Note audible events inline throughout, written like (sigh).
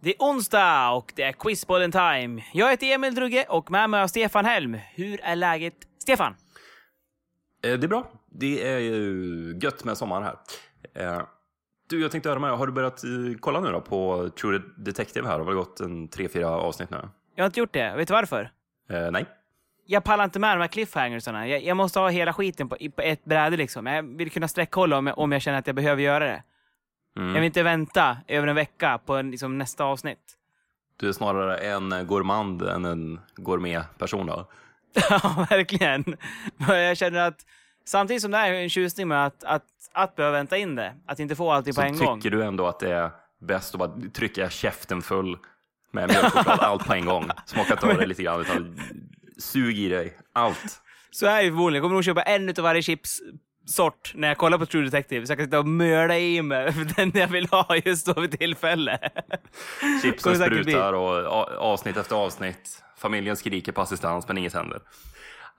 Det är onsdag och det är Quizbollen time. Jag heter Emil Drugge och med mig har Stefan Helm. Hur är läget, Stefan? Eh, Det är bra. Det är ju gött med sommaren här. Eh, Du, jag tänkte höra med dig. Har du börjat eh, kolla nu då på True Detective här? Det har väl gått en tre, fyra avsnitt nu? Jag har inte gjort det. Vet du varför? Eh, nej. Jag pallar inte med de här cliffhangersarna. Jag, jag måste ha hela skiten på, på ett bräde liksom. Jag vill kunna sträckhålla om jag, om jag känner att jag behöver göra det. Mm. Jag vill inte vänta över en vecka på en, liksom, nästa avsnitt. Du är snarare en gourmand än en gourmet-person då? (laughs) Ja, verkligen. Jag känner att samtidigt som det är en tjusning med att, att, att behöva vänta in det, att inte få allting på Så en tycker gång. du ändå att det är bäst att bara trycka käften full med mjölkchoklad, (laughs) allt på en gång? Smaka inte av det lite grann, utan sug i dig allt. Så är det förmodligen. Jag kommer nog köpa en utav varje chipssort när jag kollar på True Detective. Så jag kan sitta och mörda i mig (laughs) den jag vill ha just då vid tillfälle. Chipsen sprutar och avsnitt efter avsnitt. Familjen skriker på assistans men inget händer.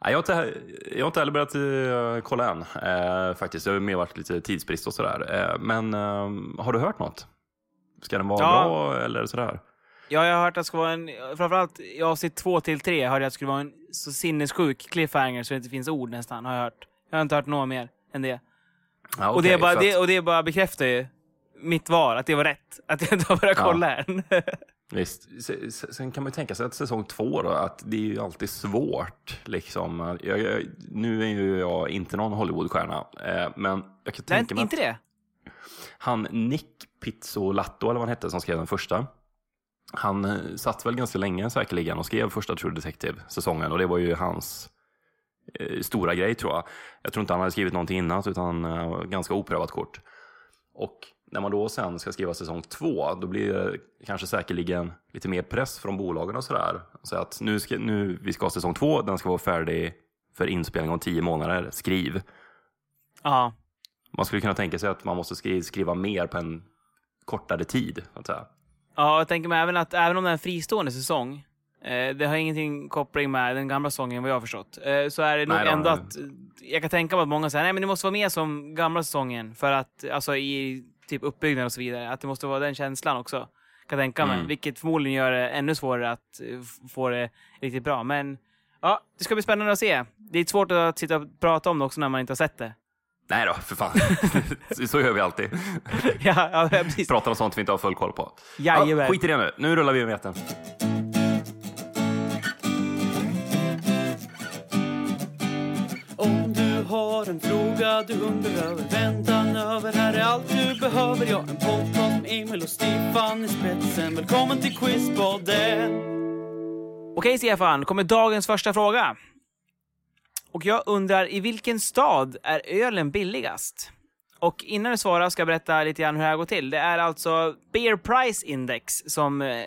Jag har inte, jag har inte heller börjat eh, kolla än eh, faktiskt. Det har mer varit lite tidsbrist och sådär. Eh, men eh, har du hört något? Ska den vara Ja. bra eller sådär? Ja, jag har hört att det ska vara en... Framförallt i avsnitt två till tre hörde jag att det skulle vara en så sinnessjuk cliffhanger så det inte finns ord nästan, har jag hört. Jag har inte hört något mer än det. Ja, och, det bara, det, att- och det bara bekräftar ju mitt val, att det var rätt. Att jag inte har börjat Ja. kolla än. (laughs) Visst. Se- se- Sen kan man ju tänka sig att säsong två då, att det är ju alltid svårt. Liksom. Jag, jag, nu är ju jag inte någon Hollywoodstjärna, eh, men jag kan tänka mig inte att det? han Nick Pizzolatto, eller vad han hette, som skrev den första. Han eh, satt väl ganska länge säkerligen och skrev första True Detective-säsongen och det var ju hans stora grej tror jag. Jag tror inte han hade skrivit någonting innan utan eh, ganska oprövat kort. Och när man då sen ska skriva säsong två, då blir det kanske säkerligen lite mer press från bolagen och sådär. Så att nu, ska, nu vi ska ha säsong två, den ska vara färdig för inspelning om tio månader. Skriv. Ja. Man skulle kunna tänka sig att man måste skri- skriva mer på en kortare tid. Så att säga. Ja, jag tänker mig även att även om det är en fristående säsong, eh, det har ingenting koppling med den gamla säsongen vad jag har förstått, eh, så är det nog Nej ändå att jag kan tänka mig att många säger nej men det måste vara mer som gamla säsongen för att, alltså i typ uppbyggnad och så vidare, att det måste vara den känslan också. Kan jag tänka mig, Mm. vilket förmodligen gör det ännu svårare att eh, få det riktigt bra. Men ja, det ska bli spännande att se. Det är svårt att sitta och prata om det också när man inte har sett det. Nej då, för fan. (laughs) så gör vi alltid. (laughs) ja, ja. Pratar om sånt vi inte har full koll på. Jajamän. skit i det nu. Nu rullar vi med veten. En fråga du undrar väntan över Här är allt du behöver, Jag En podcast med Emil och Stefan i spetsen Välkommen till Quizpodden! Okej Stefan, kommer dagens första fråga. Och jag undrar, i vilken stad är ölen billigast? Och innan du svarar ska jag berätta lite grann hur det här går till. Det är alltså Beer Price Index som, eh,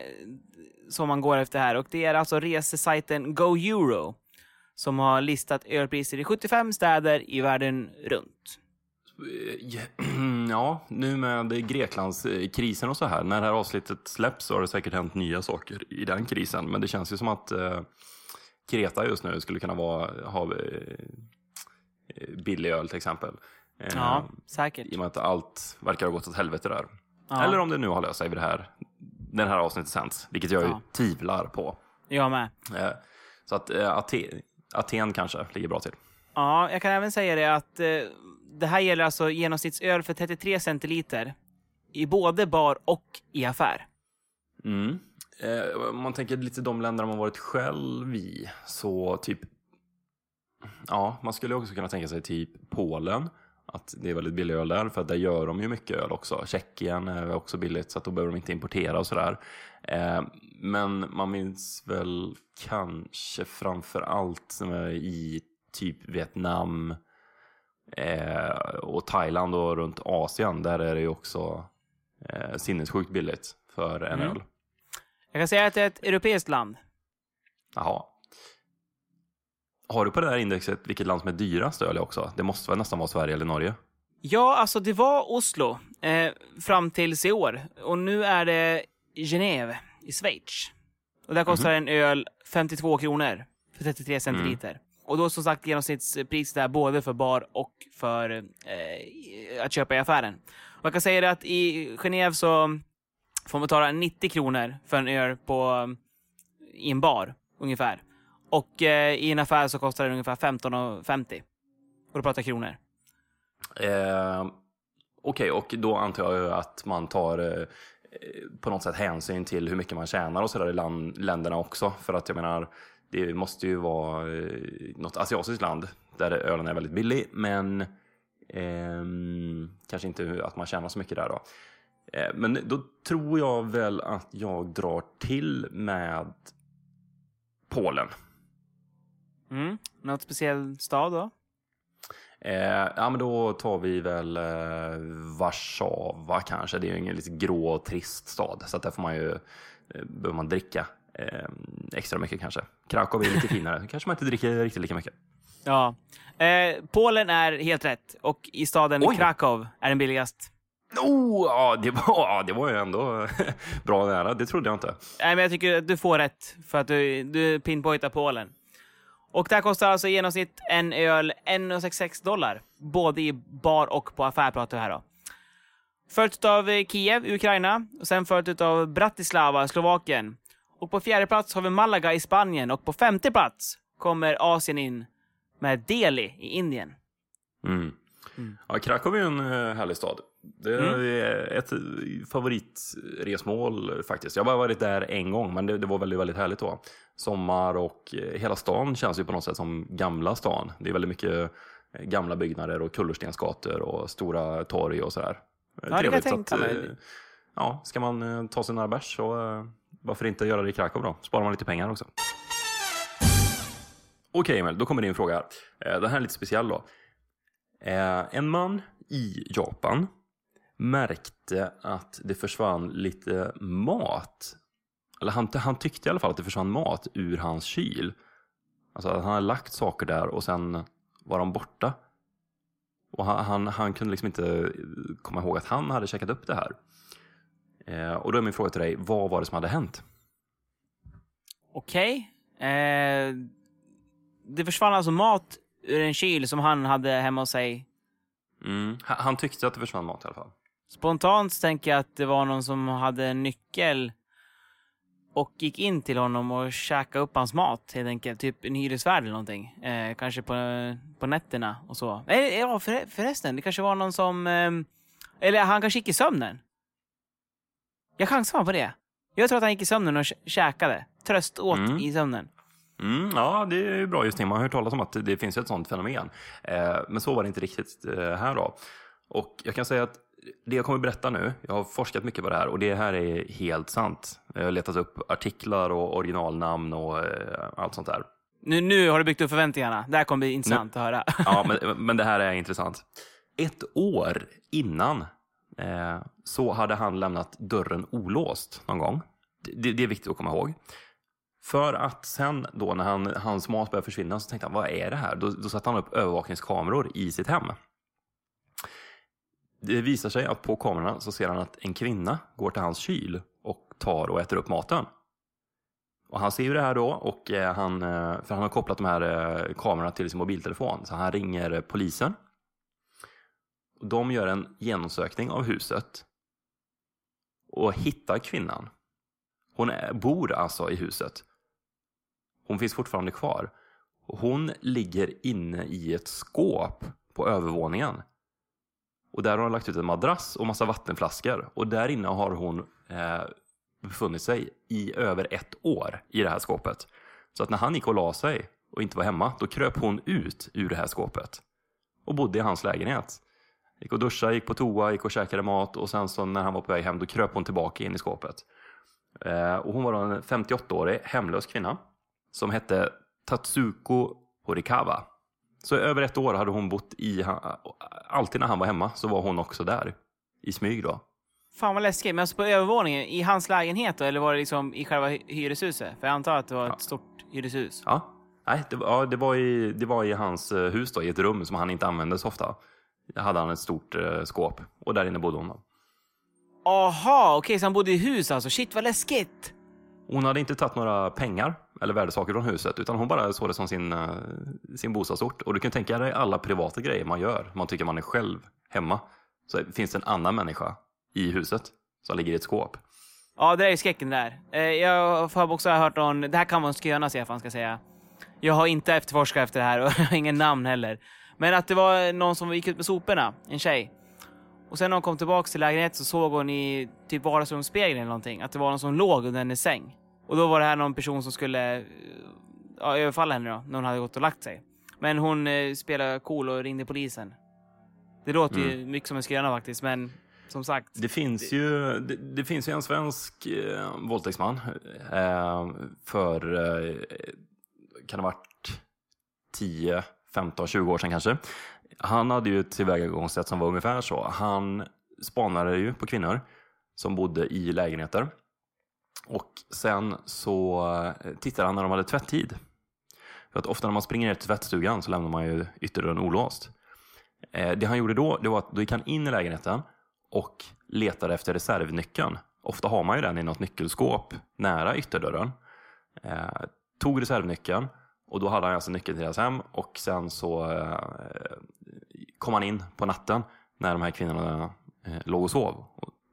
som man går efter här. Och det är alltså resesajten Go Euro som har listat ölpriser i 75 städer i världen runt. (clears throat) Ja, nu med Greklandskrisen och så här. När det här avsnittet släpps så har det säkert hänt nya saker i den krisen. Men det känns ju som att eh, Kreta just nu skulle kunna vara, ha eh, billig öl till exempel. Eh, Ja, säkert. I och med att allt verkar ha gått åt helvete där. Ja. Eller om det nu har löst sig vid det här, den här avsnittet sänds. Vilket jag ju Ja. tvivlar på. Jag med. Eh, så att eh, Aten, Aten kanske ligger bra till. Ja, jag kan även säga det att eh, det här gäller alltså genomsnittsöl för 33 centiliter i både bar och i affär. Mm. Eh, om man tänker lite de länder man varit själv i, så typ... Ja, man skulle också kunna tänka sig typ Polen. Att det är väldigt billig öl där, för att där gör de ju mycket öl också. Tjeckien är också billigt, så att då behöver de inte importera och sådär. Eh, men man minns väl kanske framför allt i typ Vietnam eh, och Thailand och runt Asien. Där är det ju också eh, sinnessjukt billigt för en Mm. öl. Jag kan säga att det är ett europeiskt land. Jaha. Har du på det här indexet vilket land som är dyrast öl också? Det måste väl nästan vara Sverige eller Norge? Ja, alltså det var Oslo eh, fram tills i år. Och nu är det Genève i Schweiz. Och där kostar en öl 52 kronor för 33 centiliter. Och då som sagt genomsnittspris där både för bar och för eh, att köpa i affären. Jag kan säga det att i Genève så får man betala 90 kronor för en öl på, i en bar, ungefär. Och eh, i en affär så kostar den ungefär 15,50. Och då pratar jag kronor. Eh, Okej, och då antar jag ju att man tar eh, på något sätt hänsyn till hur mycket man tjänar och sådär i land, länderna också. För att jag menar, det måste ju vara eh, något asiatiskt land där ölen är väldigt billig, men eh, kanske inte att man tjänar så mycket där då. Eh, men då tror jag väl att jag drar till med Polen. Mm. Något speciell stad då? Eh, ja, men då tar vi väl eh, Warszawa kanske. Det är ju ingen lite grå och trist stad, så att där får man ju, eh, behöver man dricka eh, extra mycket kanske. Krakow är lite (laughs) finare, kanske man inte dricker riktigt lika mycket. Ja. Eh, Polen är helt rätt. Och i staden Oj. Krakow är den billigast. Oh, ja, det var, (laughs) ja, det var ju ändå (laughs) bra nära, det trodde jag inte. Nej, men jag tycker att du får rätt för att du, du pinpointar Polen. Och där kostar alltså i genomsnitt en öl 1,66 dollar. Både i bar och på affär pratar vi här då. Följt av eh, Kiev, Ukraina. Och sen följt av Bratislava, Slovakien. Och på fjärde plats har vi Malaga i Spanien. Och på femte plats kommer Asien in med Delhi i Indien. Mm. Ja, Krakow är ju en eh, härlig stad. Det är Mm. ett favoritresmål faktiskt. Jag har bara varit där en gång, men det, det var väldigt, väldigt härligt då. Sommar och eh, hela stan känns ju på något sätt som gamla stan. Det är väldigt mycket eh, gamla byggnader och kullerstensgator och stora torg och sådär. Eh, kan jag tänka mig. eh, Ja, ska man ta sig några bärs så varför inte göra det i Krakow då? Sparar man lite pengar också. Okej Emil, då kommer din fråga. Den här är lite speciell då. En man i Japan märkte att det försvann lite mat. Eller han, han tyckte i alla fall att det försvann mat ur hans kyl. Alltså att han hade lagt saker där och sen var de borta. Och han, han, han kunde liksom inte komma ihåg att han hade käkat upp det här. Eh, och då är min fråga till dig, vad var det som hade hänt? Okej. Eh, det försvann alltså mat ur en kyl som han hade hemma hos sig. Mm. Han tyckte att det försvann mat i alla fall. Spontant tänker jag att det var någon som hade en nyckel och gick in till honom och käkade upp hans mat helt enkelt. Typ en hyresvärd eller någonting. Eh, kanske på, på nätterna och så. Eh, ja, för, förresten. Det kanske var någon som... Eh, eller han kanske gick i sömnen. Jag chansar på det. Jag tror att han gick i sömnen och kä- käkade. Tröst åt Mm. i sömnen. Mm, ja, det är ju bra just det. Man har hört talas om att det finns ett sånt fenomen. Eh, men så var det inte riktigt eh, här då. Och jag kan säga att det jag kommer berätta nu, jag har forskat mycket på det här och det här är helt sant. Jag har letat upp artiklar och originalnamn och eh, allt sånt där. Nu, nu har du byggt upp förväntningarna. Det här kommer bli intressant att höra. (laughs) Ja, men, (laughs) men det här är intressant. Ett år innan eh, så hade han lämnat dörren olåst någon gång. Det, det är viktigt att komma ihåg. För att sen då när han, hans mat började försvinna så tänkte han, vad är det här? Då, då satte han upp övervakningskameror i sitt hem. Det visar sig att på kamerorna så ser han att en kvinna går till hans kyl och tar och äter upp maten. Och han ser ju det här då, och eh, han, eh, för han har kopplat de här eh, kamerorna till sin mobiltelefon, så han ringer polisen. De gör en genomsökning av huset och hittar kvinnan. Hon är, bor alltså i huset. Hon finns fortfarande kvar. Hon ligger inne i ett skåp på övervåningen. Och där har hon lagt ut en madrass och massa vattenflaskor. Och där inne har hon eh, befunnit sig i över ett år i det här skåpet. Så att när han gick och la sig och inte var hemma, då kröp hon ut ur det här skåpet. Och bodde i hans lägenhet. Gick och duschade, gick på toa, gick och käkade mat och sen så när han var på väg hem då kröp hon tillbaka in i skåpet. Eh, och hon var en 58-årig hemlös kvinna som hette Tatsuko Horikawa. Så över ett år hade hon bott i, alltid när han var hemma så var hon också där. I smyg då. Fan vad läskigt. Men alltså på övervåningen, i hans lägenhet då? Eller var det liksom i själva hy- hyreshuset? För jag antar att det var ett Ja. stort hyreshus. Ja, Nej, det, var, ja, det, var i, det var i hans eh, hus då, i ett rum som han inte använde så ofta. Där hade han ett stort eh, skåp och där inne bodde hon. Då. Aha, okej, så han bodde i hus alltså. Shit vad läskigt! Hon hade inte tagit några pengar eller värdesaker från huset utan hon bara såg det som sin, eh, sin bostadsort. Och du kan tänka dig alla privata grejer man gör. Man tycker man är själv hemma. Så finns det en annan människa i huset som ligger i ett skåp. Ja, det är skräcken skräcken där. Eh, jag har också hört någon... Det här kan vara en sköna Stefan, ska jag säga. Jag har inte efterforskat efter det här och (laughs) jag har ingen namn heller. Men att det var någon som gick ut med soporna, en tjej. Och sen när hon kom tillbaka till lägenheten så såg hon i typ vardagsrumsspegeln eller någonting att det var någon som låg under hennes säng. Och då var det här någon person som skulle ja, överfalla henne då, när hon hade gått och lagt sig. Men hon eh, spelade cool och ringde polisen. Det låter ju mycket som en skröna faktiskt, men som sagt. Det finns ju, det, det finns ju en svensk eh, våldtäktsman eh, för, eh, kan det ha varit 10, 15, 20 år sedan kanske. Han hade ju ett tillvägagångssätt som var ungefär så. Han spanade ju på kvinnor som bodde i lägenheter. Och sen så eh, tittade han när de hade tvätttid. För att ofta när man springer ner till tvättstugan så lämnar man ju ytterdörren olåst. Eh, det han gjorde då, det var att då gick han in i lägenheten och letade efter reservnyckeln. Ofta har man ju den i något nyckelskåp nära ytterdörren. Eh, tog reservnyckeln och då hade han alltså nyckeln till deras hem och sen så eh, kom han in på natten när de här kvinnorna eh, låg och sov.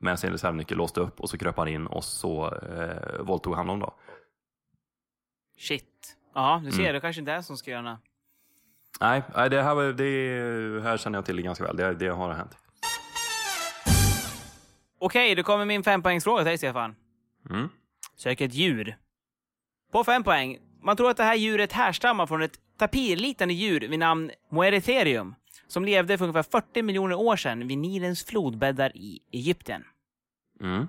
Med sin reservnyckel låste upp och så kröp han in och så eh, våldtog han dem då. Shit. Ja, du ser, Mm. det kanske inte är som skröna. Nej, nej, det här, det här känner jag till ganska väl. Det, det har hänt. Okej, då kommer min fempoängsfråga till dig, Stefan. Mm. Sök ett djur. På fem poäng. Man tror att det här djuret härstammar från ett tapirliknande djur vid namn Moeritherium, som levde för ungefär 40 miljoner år sedan vid Nilens flodbäddar i Egypten. Mm.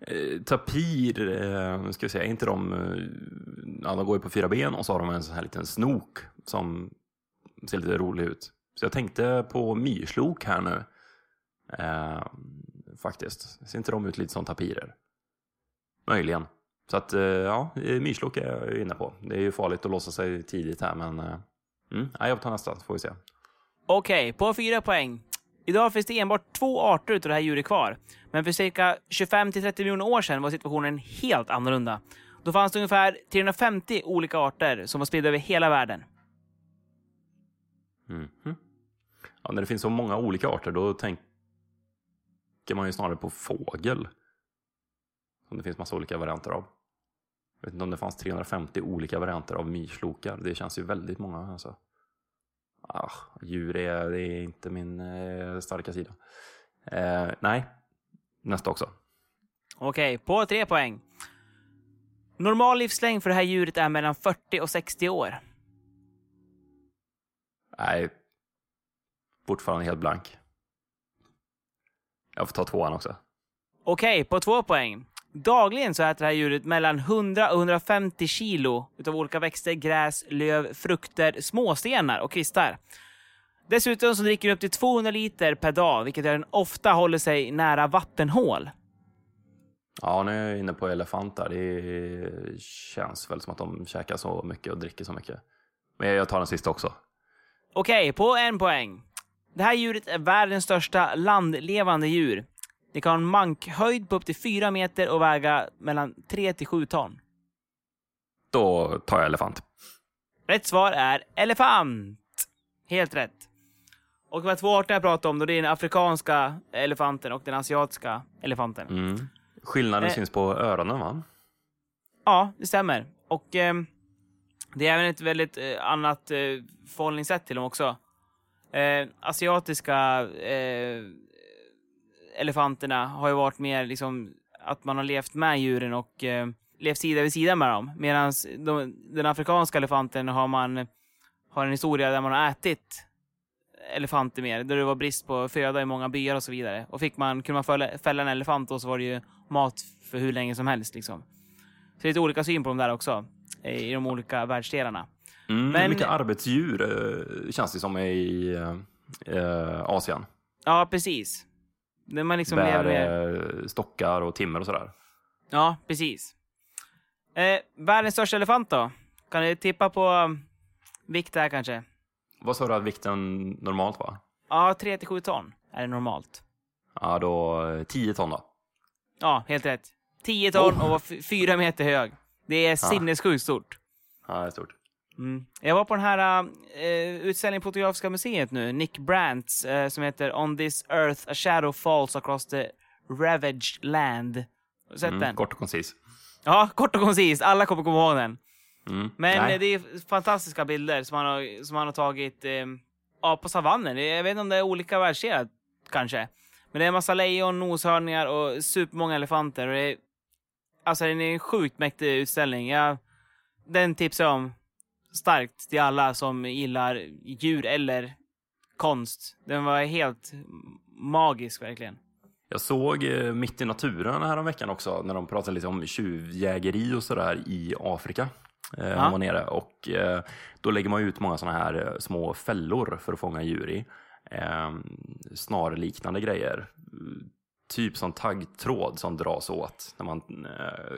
Eh, tapir, eh, nu ska vi säga, är inte de, eh, ja, de går ju på fyra ben och så har de en sån här liten snok som ser lite rolig ut. Så jag tänkte på myrslok här nu. Eh, faktiskt. Ser inte de ut lite som tapirer? Möjligen. Så att, eh, ja, myrslok är jag inne på. Det är ju farligt att låsa sig tidigt här, men eh, mm, jag tar nästa så får vi se. Okej, på fyra poäng. Idag finns det enbart två arter av det här djuret kvar. Men för cirka 25-30 miljoner år sedan var situationen helt annorlunda. Då fanns det ungefär 350 olika arter som var spridda över hela världen. Mhm. Ja, när det finns så många olika arter då tänker man ju snarare på fågel. Som det finns massa olika varianter av. Jag vet inte om det fanns 350 olika varianter av myrslokar. Det känns ju väldigt många. Alltså. Ah, djur är, det är inte min eh, starka sida. Eh, nej, nästa också. Okej, på tre poäng. Normal livslängd för det här djuret är mellan 40 och 60 år. Nej, fortfarande helt blank. Jag får ta tvåan också. Okej, på två poäng. Dagligen så äter det här djuret mellan 100 och 150 kilo utav olika växter, gräs, löv, frukter, småstenar och kvistar. Dessutom så dricker den upp till 200 liter per dag, vilket gör den ofta håller sig nära vattenhål. Ja, nu är jag inne på elefanter. Det känns väl som att de käkar så mycket och dricker så mycket. Men jag tar den sista också. Okej, på en poäng. Det här djuret är världens största landlevande djur. Det kan ha en mankhöjd på upp till 4 meter och väga mellan 3 till 7 ton. Då tar jag elefant. Rätt svar är elefant. Helt rätt. Och de här två arterna jag pratade om, då det är den afrikanska elefanten och den asiatiska elefanten. Mm. Skillnaden Eh. syns på öronen, va? Ja, det stämmer. Och ehm, det är även ett väldigt eh, annat eh, förhållningssätt till dem också. Eh, asiatiska eh, elefanterna har ju varit mer liksom att man har levt med djuren och eh, levt sida vid sida med dem. Medan de, den afrikanska elefanten har man har en historia där man har ätit elefanter mer, där det var brist på föda i många byar och så vidare. Och fick man, kunde man fälla, fälla en elefant då så var det ju mat för hur länge som helst liksom. Så det är lite olika syn på dem där också, eh, i de olika världsdelarna. Mm, Men- Mycket arbetsdjur eh, känns det som i eh, Asien. Ja, precis. När man liksom Bär lever... eh, stockar och timmer och sådär. Ja, precis. Eh, världens största elefant då? Kan du tippa på um, vikt där kanske? Vad sa du att vikten normalt var? Ja, 3-7 ton är det normalt. Ja, då eh, 10 ton då. Ja, helt rätt. 10 ton och var f- fyra meter hög. Det är sinnessjukt stort. Ja, det är stort. Mm. Jag var på den här uh, utställningen på Fotografiska museet nu, Nick Brandts, eh, som heter On this earth a shadow falls across the ravaged land. Har du sett Mm, den? kort och koncis. Ja, kort och koncist. Alla kommer komma ihåg den. Mm. Men Nej. eh, det är fantastiska bilder som han har, som han har tagit ja, på savannen. Jag vet inte om det är olika världsdelar, kanske. Men det är en massa lejon, noshörningar och supermånga elefanter. Och det är, alltså, det är en sjukt mäktig utställning. Jag, den tipsar jag om starkt till alla som gillar djur eller konst. Den var helt magisk, verkligen. Jag såg eh, Mitt i naturen här om veckan också när de pratade lite om tjuvjägeri och sådär i Afrika. Eh, Ja. var nere. Och eh, då lägger man ut många sådana här eh, små fällor för att fånga djur i. Eh, snarliknande grejer. Typ som taggtråd som dras åt när man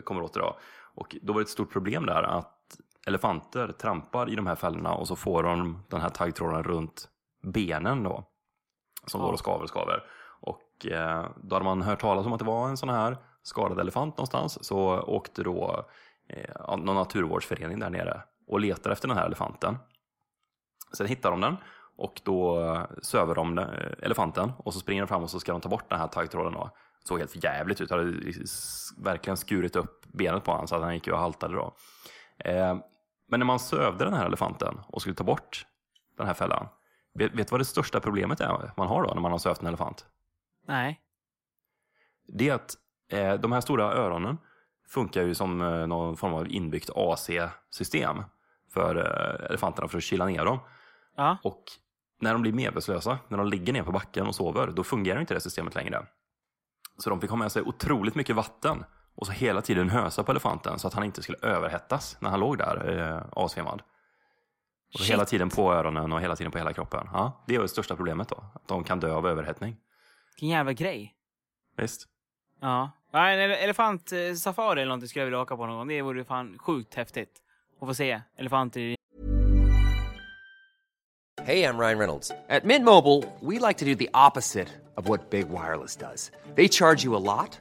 kommer åt det. Då. Och då var det ett stort problem där att elefanter trampar i de här fällorna och så får de den här taggtråden runt benen då. Som går och skaver och skaver. Och eh, då hade man hört talas om att det var en sån här skadad elefant någonstans. Så åkte då eh, någon naturvårdsförening där nere och letade efter den här elefanten. Sen hittar de den och då söver de eh, elefanten och så springer de fram och så ska de ta bort den här taggtråden. Då. Såg helt jävligt ut, hade s- verkligen skurit upp benet på honom så att han gick och haltade då. Eh, men när man sövde den här elefanten och skulle ta bort den här fällan, vet, du vad det största problemet är man har då när man har sövt en elefant? Nej. det är att eh, de här stora öronen funkar ju som eh, någon form av inbyggt AC-system för eh, elefanterna för att kyla ner dem. Ja. Och när de blir medvetslösa, när de ligger ner på backen och sover, då fungerar inte det systemet längre. Så de fick ha med sig otroligt mycket vatten och så hela tiden hösa på elefanten så att han inte skulle överhettas när han låg där eh, avsvimmad. Och så Shit. hela tiden på öronen och hela tiden på hela kroppen. Ja, det är det största problemet då, att de kan dö av överhettning. Vilken jävla grej. Visst? Ja. ja en ele- elefantsafari eller någonting skulle jag vilja åka på någon gång. Det vore fan sjukt häftigt. Att få se elefanter Hey, I'm Ryan Reynolds. At Mint Mobile, we like to do the opposite of what Big Wireless does. They charge you a lot,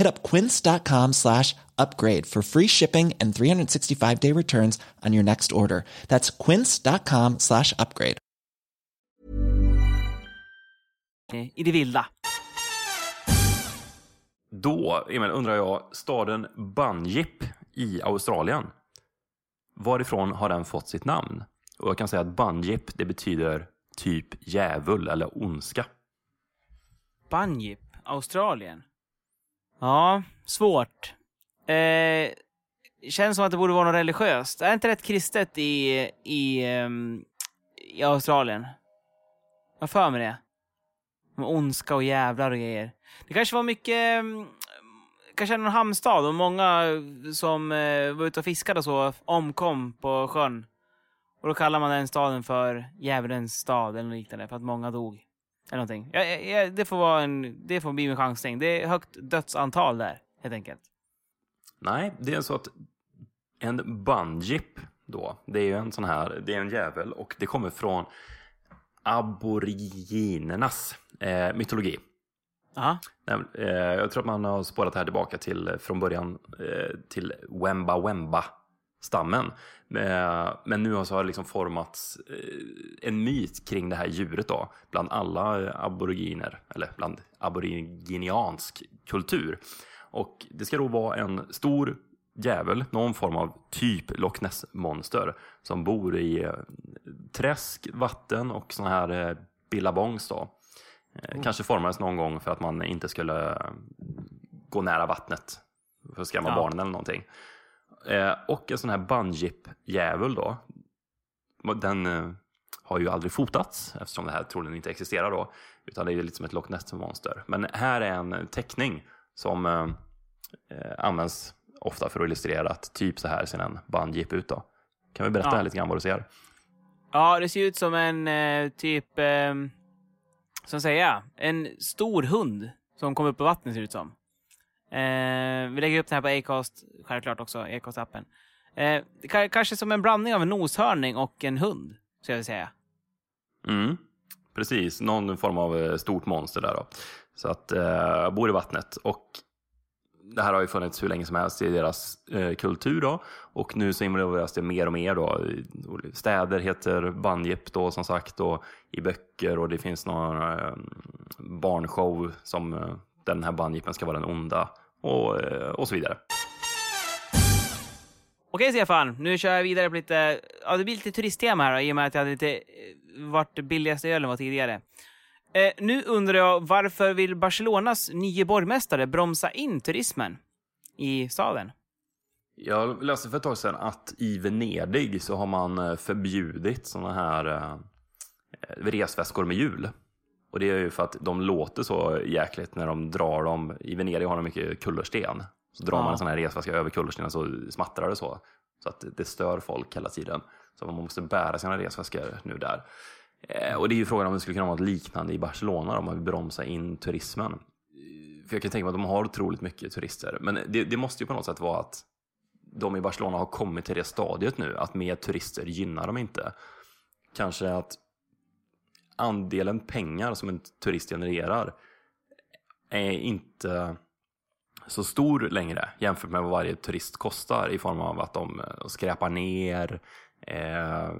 Hit up quince.com slash upgrade for free shipping and 365 day returns on your next order. That's quince.com slash upgrade. i det vilda. Då, Emil, undrar jag, staden Banjip i Australien. Varifrån har den fått sitt namn? Och jag kan säga att Banjip, det betyder typ djävul eller ondska Bunyip, Australien. Ja, svårt. Eh, känns som att det borde vara något religiöst. Är det inte rätt kristet i, i, um, i Australien? Jag har för mig det. Med ondska och jävlar och grejer. Det kanske var mycket... Ehm, kanske någon hamnstad och många som eh, var ute och fiskade och så omkom på sjön. Och då kallar man den staden för Djävulens stad eller något liknande för att många dog. Eller någonting. Ja, ja, det får vara en... Det får bli min chansning. Det är högt dödsantal där, helt enkelt. Nej, det är så att en bunjip då, det är ju en sån här, det är en jävel och det kommer från aboriginernas eh, mytologi. Aha. Eh, jag tror att man har spårat det här tillbaka till eh, från början eh, till Wemba Wemba stammen. Eh, men nu har det liksom formats eh, en myt kring det här djuret då bland alla eh, aboriginer eller bland aboriginiansk kultur. Och det ska då vara en stor djävul, någon form av typ Loch Ness-monster som bor i träsk, vatten och såna här billabongs då. Eh, Kanske formades någon gång för att man inte skulle gå nära vattnet för att skrämma Ja. barnen eller någonting. Eh, och en sån här bunjip-djävul då. Den eh, har ju aldrig fotats eftersom det här troligen inte existerar då. Utan det är ju lite som ett Loch Ness-monster. Men här är en teckning som eh, används ofta för att illustrera att typ så här ser en bunjip ut då. Kan vi berätta Ja. lite grann vad du ser? Ja, det ser ut som en typ... Eh, som säger jag? En stor hund som kommer upp på vattnet ser det ut som. Eh, vi lägger upp den här på Acast, självklart också, Acast-appen. Eh, kanske som en blandning av en noshörning och en hund, skulle jag vilja säga. Mm, precis, någon form av eh, stort monster där då. Så att eh, bor i vattnet och det här har ju funnits hur länge som helst i deras eh, kultur då och nu så involveras det mer och mer då. Städer heter Banjip då som sagt och i böcker och det finns någon eh, barnshow som eh, den här Banjipen ska vara den onda och, eh, och så vidare. Okej Stefan, nu kör jag vidare på lite... Ja, det blir lite turisttema här då, i och med att jag hade lite... eh, Vart billigaste ölen var tidigare. Eh, nu undrar jag, varför vill Barcelonas nye borgmästare bromsa in turismen i staden? Jag läste för ett tag sedan att i Venedig så har man eh, förbjudit sådana här eh, resväskor med hjul. Och det är ju för att de låter så jäkligt när de drar dem. I Venedig har de mycket kullersten. Så drar Ja. man en sån här resväska över kullerstenen så smattrar det så. Så att det stör folk hela tiden. Så man måste bära sina resväskor nu där. Eh, och det är ju frågan om det skulle kunna vara något liknande i Barcelona om man vill bromsa in turismen. För jag kan tänka mig att de har otroligt mycket turister. Men det, det måste ju på något sätt vara att de i Barcelona har kommit till det stadiet nu att mer turister gynnar dem inte. Kanske att andelen pengar som en turist genererar är inte så stor längre jämfört med vad varje turist kostar i form av att de eh, skräpar ner eh,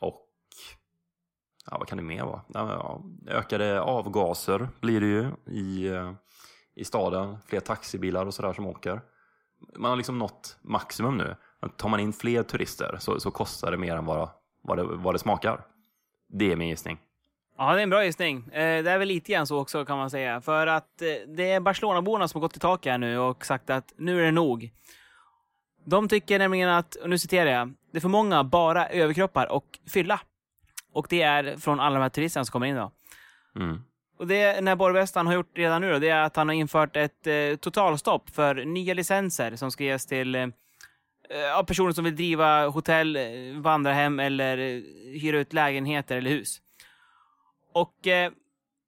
och ja, vad kan det mer vara? Ja, ökade avgaser blir det ju i, eh, i staden, fler taxibilar och sådär som åker. Man har liksom nått maximum nu. Tar man in fler turister så, så kostar det mer än vad, vad, det, vad det smakar. Det är min gissning. Ja, det är en bra gissning. Eh, det är väl lite grann så också kan man säga. För att eh, det är Barcelonaborna som har gått i taket här nu och sagt att nu är det nog. De tycker nämligen att, och nu citerar jag, det är för många bara överkroppar och fylla. Och det är från alla de här turisterna som kommer in då. Mm. Och det den här borgmästaren har gjort redan nu då, det är att han har infört ett eh, totalstopp för nya licenser som ska ges till eh, personer som vill driva hotell, eh, vandrarhem eller hyra ut lägenheter eller hus. Och eh,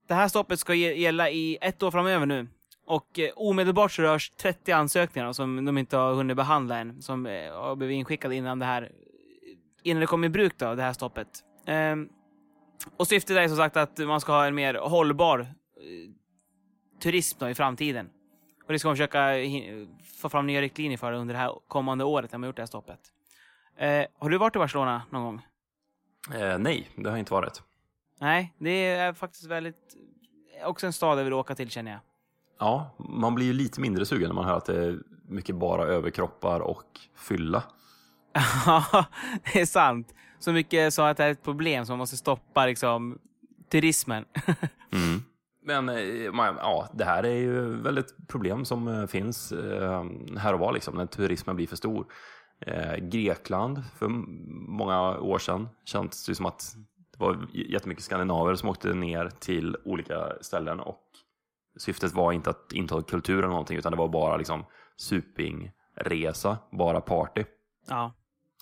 det här stoppet ska gälla i ett år framöver nu. Och eh, omedelbart så rörs 30 ansökningar som de inte har hunnit behandla än, som eh, har blivit inskickade innan det här innan det kom i bruk då, det här stoppet. Eh, och syftet är som sagt att man ska ha en mer hållbar eh, turism då i framtiden. Och det ska man försöka få fram nya riktlinjer för under det här kommande året när man gjort det här stoppet. Eh, har du varit i Barcelona någon gång? Eh, nej, det har jag inte varit. Nej, det är faktiskt väldigt... Också en stad jag vill åka till känner jag. Ja, man blir ju lite mindre sugen när man hör att det är mycket bara överkroppar och fylla. (laughs) Ja, det är sant. Så mycket så att det är ett problem som måste stoppa liksom turismen. (laughs) Mm. Men eh, ja, det här är ju väl ett problem som eh, finns eh, här och var, liksom, när turismen blir för stor. Grekland, för många år sedan, känns det som att var jättemycket skandinaver som åkte ner till olika ställen och syftet var inte att inta kultur eller någonting, utan det var bara liksom supingresa, bara party. Ja.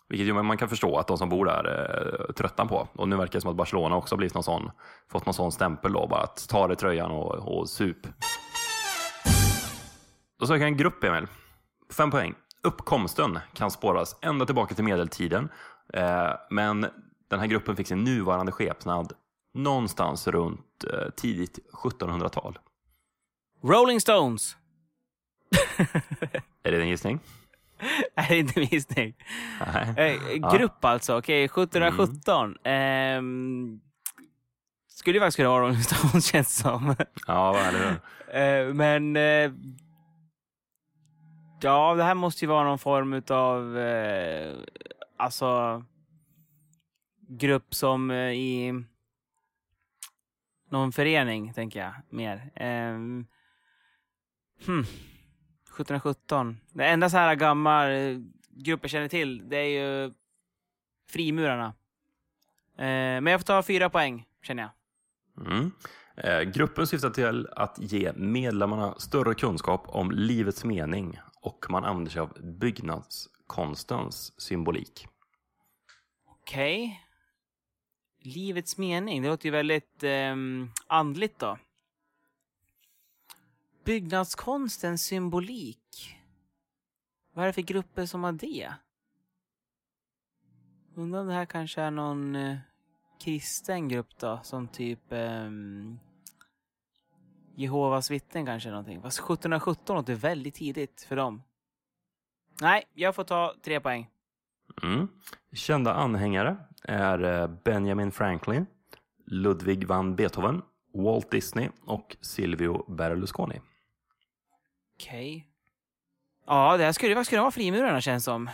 Vilket ju man kan förstå att de som bor där är tröttna på. Och nu verkar det som att Barcelona också har blivit någon sån, fått någon sån stämpel då, bara att ta dig tröjan och, och sup. Då söker jag en grupp, Emil. Fem poäng. Uppkomsten kan spåras ända tillbaka till medeltiden. Eh, men den här gruppen fick sin nuvarande skepnad någonstans runt eh, tidigt 1700-tal. Rolling Stones. (laughs) Är det din gissning? Nej, det är inte min gissning. Eh, Ja. grupp alltså, okej. 1717. Ehm, skulle ju faktiskt kunna vara Rolling Stones (laughs) känns som. Ja, eller hur? Eh, men... Eh, ja, det här måste ju vara någon form av eh, alltså grupp som eh, i någon förening, tänker jag mer. Um, hmm. 1717. Det enda så här gammal eh, grupp jag känner till, det är ju frimurarna. Eh, men jag får ta fyra poäng, känner jag. Mm. Eh, gruppen syftar till att ge medlemmarna större kunskap om livets mening och man använder sig av byggnadskonstens symbolik. Okej. Livets mening, det låter ju väldigt eh, andligt då. Byggnadskonstens symbolik. Vad är det för grupper som har det? Undrar om det här kanske är någon eh, kristen grupp då, som typ eh, Jehovas vittnen kanske är någonting. Fast 1717 låter väldigt tidigt för dem. Nej, jag får ta tre poäng. Mm. Kända anhängare är eh, Benjamin Franklin, Ludwig van Beethoven, Walt Disney och Silvio Berlusconi. Okej. Ja, det här skulle vad skulle kunna vara frimurarna känns som.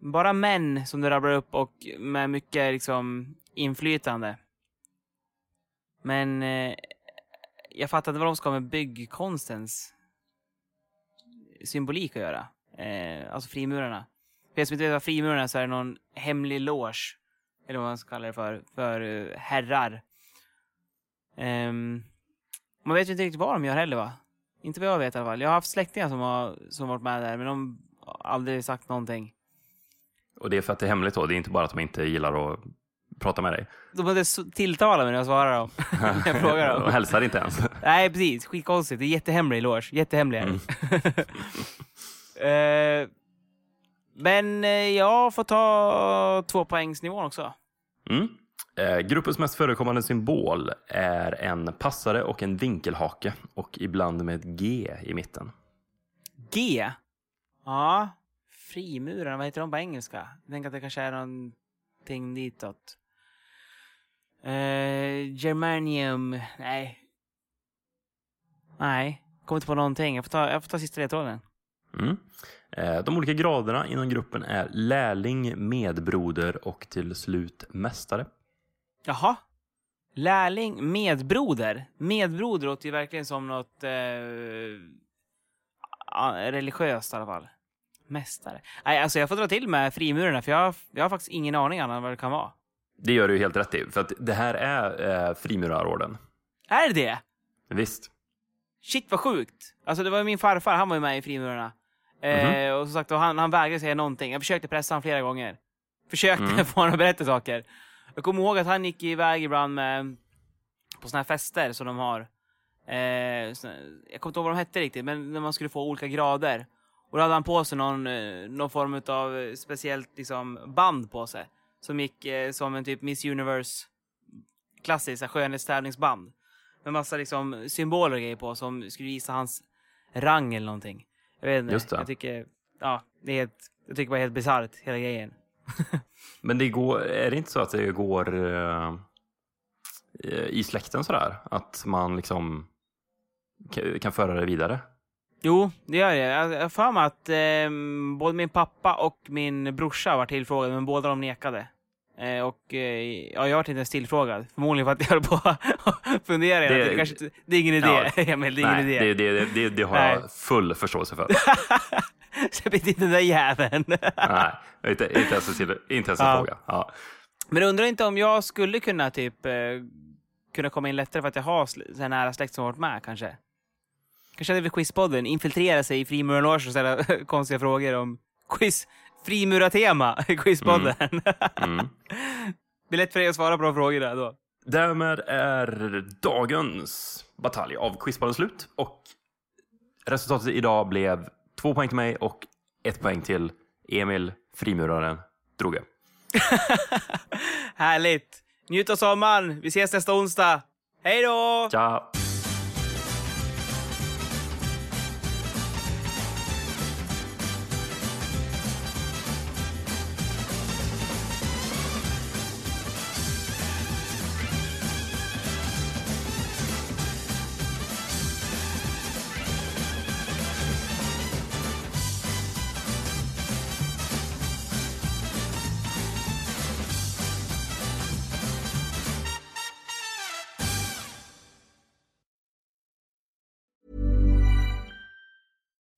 Bara män som du rabblar upp och med mycket liksom inflytande. Men eh, jag fattar inte vad de ska ha med byggkonstens symbolik att göra. Eh, alltså frimurarna. För er som inte vet vad frimurarna är så är det någon hemlig loge. Eller vad man ska kalla det för. För eh, herrar. Ehm, man vet ju inte riktigt vad de gör heller va? Inte vad jag vet i alla fall. Jag har haft släktingar som har som varit med där, men de har aldrig sagt någonting. Och det är för att det är hemligt då, det är inte bara att de inte gillar att prata med dig. De hade tilltalat mig när jag svarade dem. (laughs) jag frågade De dem. hälsar inte ens. (laughs) Nej, precis. Skitkonstigt. Det är jättehemlig loge. Jättehemlig är det. (laughs) Eh, Men eh, jag får ta två poängsnivån också. Mm. Eh, gruppens mest förekommande symbol är en passare och en vinkelhake och ibland med ett G i mitten. G. Ja. Frimurarna, vad heter de på engelska? Jag tänker att det kanske är någonting ditåt. Uh, germanium. Nej. Nej. Kommer inte på någonting. Jag får ta, jag får ta sista ledtråden. Mm. Eh, de olika graderna inom gruppen är lärling, medbroder och till slut mästare. Jaha. Lärling, medbroder. Medbroder låter ju verkligen som något eh, religiöst i alla fall. Mästare. Nej, alltså jag får dra till med frimurarna för jag, har- jag har faktiskt ingen aning annan vad det kan vara. Det gör du helt rätt i, för att det här är eh, frimurarorden. Är det det? Visst. Shit vad sjukt! Alltså det var min farfar, han var ju med i Frimurarna. Eh, och som sagt, och han, han vägrade säga någonting. Jag försökte pressa honom flera gånger. Försökte (laughs) få honom att berätta saker. Jag kommer ihåg att han gick iväg ibland med, på såna här fester som de har. Eh, jag kommer inte ihåg vad de hette riktigt, men när man skulle få olika grader. Och då hade han på sig någon, eh, någon form av speciellt liksom, band på sig. Som gick eh, som en typ Miss Universe klassiskt så här skönhetstävlingsband. Med massa liksom symboler och grejer på som skulle visa hans rang eller någonting. Jag vet inte. Just det. Jag tycker, ja, det är helt, jag tycker bara helt bisarrt hela grejen. (laughs) Men det går, är det inte så att det går eh, i släkten sådär? Att man liksom ka- kan föra det vidare? Jo, det gör. Jag jag har för mig att eh, både min pappa och min brorsa var tillfrågade, men båda de nekade. Eh, och eh, ja, jag har inte ens tillfrågad. Förmodligen för att jag höll på att fundera. Det- Det, kanske, inte- det är ingen idé, Ja. (laughs) Emil. Det är ingen Nej, idé. det, det, det, det har Nej. jag full förståelse för. (laughs) Släpp inte in den där jäveln. (laughs) Nej, inte, inte ens en, till- inte ens en Ja. fråga. Ja. Men undrar inte om jag skulle kunna typ eh, kunna komma in lättare för att jag har så nära släkt som varit med kanske. Kanske hade vi Quizpodden infiltrera sig i frimurarlogen och ställa konstiga frågor om quiz, frimurartema i (laughs) Quizpodden. Mm. det blir lätt för dig att svara på de frågorna då. Därmed är dagens batalj av Quizbollen slut. Och resultatet idag blev två poäng till mig och ett poäng till Emil, frimuraren, Droge. (laughs) Härligt! Njut av sommaren! Vi ses nästa onsdag! Hej då! Tja!